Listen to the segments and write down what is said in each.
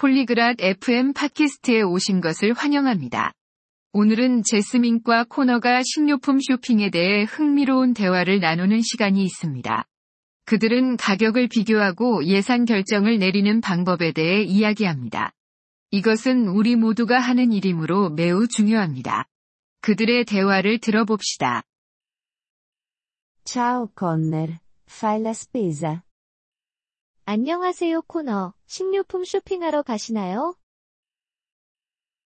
폴리그랏 FM 팟캐스트에 오신 것을 환영합니다. 오늘은 제스민과 코너가 식료품 쇼핑에 대해 흥미로운 대화를 나누는 시간이 있습니다. 그들은 가격을 비교하고 예산 결정을 내리는 방법에 대해 이야기합니다. 이것은 우리 모두가 하는 일이므로 매우 중요합니다. 그들의 대화를 들어봅시다. Ciao Conner, fai la spesa? 안녕하세요 코너. 식료품 쇼핑하러 가시나요?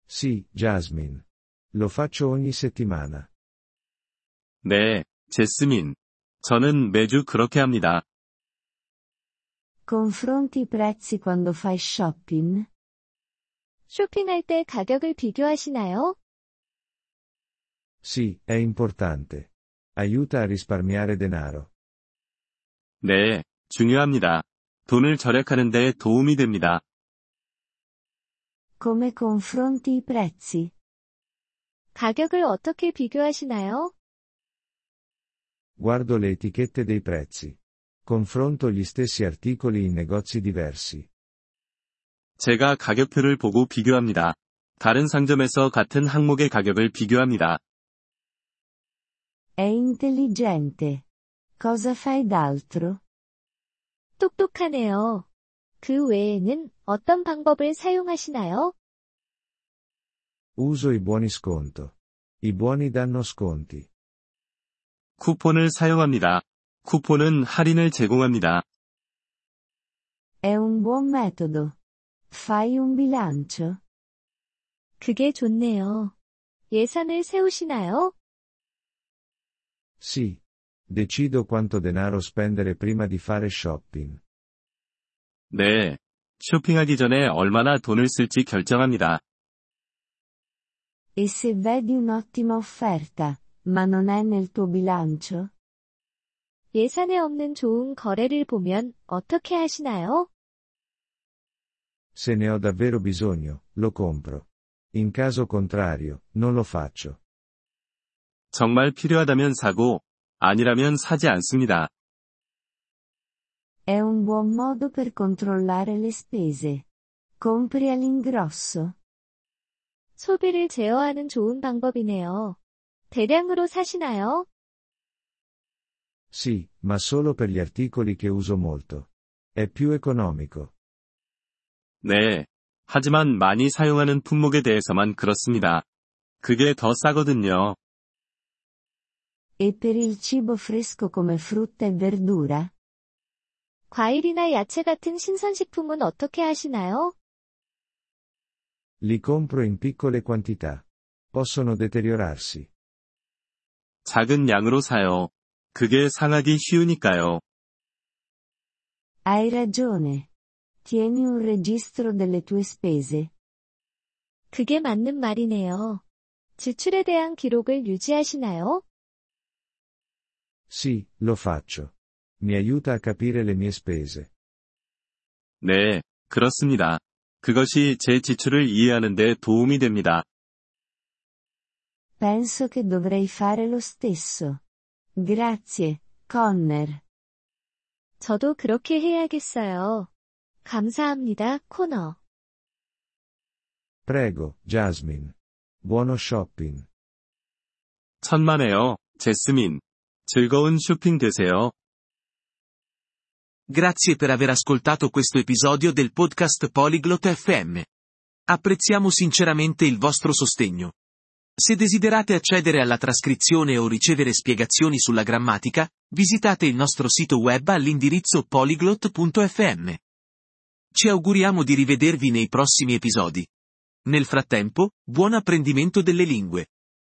Sì, Jasmine. Lo faccio ogni settimana. 네, 제스민. 저는 매주 그렇게 합니다. Confronti i prezzi quando fai shopping? 쇼핑할 때 가격을 비교하시나요? Sì, è importante. Aiuta a risparmiare denaro. 네, 중요합니다. 돈을 절약하는 데 도움이 됩니다. Come confronti i prezzi? 가격을 어떻게 비교하시나요? Guardo le etichette dei prezzi. Confronto gli stessi articoli in negozi diversi. 제가 가격표를 보고 비교합니다. 다른 상점에서 같은 항목의 가격을 비교합니다. È intelligente. Cosa fai d'altro? 똑똑하네요. 그 외에는 어떤 방법을 사용하시나요? Uso i buoni sconto. I buoni danno sconti. 쿠폰을 사용합니다. 쿠폰은 할인을 제공합니다. È un buon metodo. Fai un bilancio? 그게 좋네요. 예산을 세우시나요? Sì. Decido quanto denaro spendere prima di fare shopping. 네. 쇼핑하기 전에 얼마나 돈을 쓸지 결정합니다. E se vedi un'ottima offerta, ma non è nel tuo bilancio? 예산에 없는 좋은 거래를 보면 어떻게 하시나요? Se ne ho davvero bisogno, lo compro. In caso contrario, non lo faccio. 정말 필요하다면 사고, 아니라면 사지 않습니다. È un buon modo per controllare le spese. Compri all'ingrosso. 소비를 제어하는 좋은 방법이네요. 대량으로 사시나요? Sì, ma solo per gli articoli che uso molto. È più economico. 네. 하지만 많이 사용하는 품목에 대해서만 그렇습니다. 그게 더 싸거든요. E per il cibo fresco come frutta e verdura? 과일이나 야채 같은 신선식품은 어떻게 하시나요? Li compro in piccole quantità. Possono deteriorarsi. 작은 양으로 사요. 그게 상하기 쉬우니까요. Hai ragione. Tieni un registro delle tue spese. 그게 맞는 말이네요. 지출에 대한 기록을 유지하시나요? Sì, lo faccio. Mi aiuta a capire le mie spese. 네, 그렇습니다. 그것이 제 지출을 이해하는 데 도움이 됩니다. Penso che dovrei fare lo stesso. Grazie, Conner. 저도 그렇게 해야겠어요. 감사합니다, 코너. Prego, Jasmine. Buono shopping. 천만에요, 제스민. 즐거운 쇼핑 되세요. Grazie per aver ascoltato questo episodio del podcast Polyglot FM. Apprezziamo sinceramente il vostro sostegno. Se desiderate accedere alla trascrizione o ricevere spiegazioni sulla grammatica, visitate il nostro sito web all'indirizzo polyglot.fm. Ci auguriamo di rivedervi nei prossimi episodi. Nel frattempo, buon apprendimento delle lingue.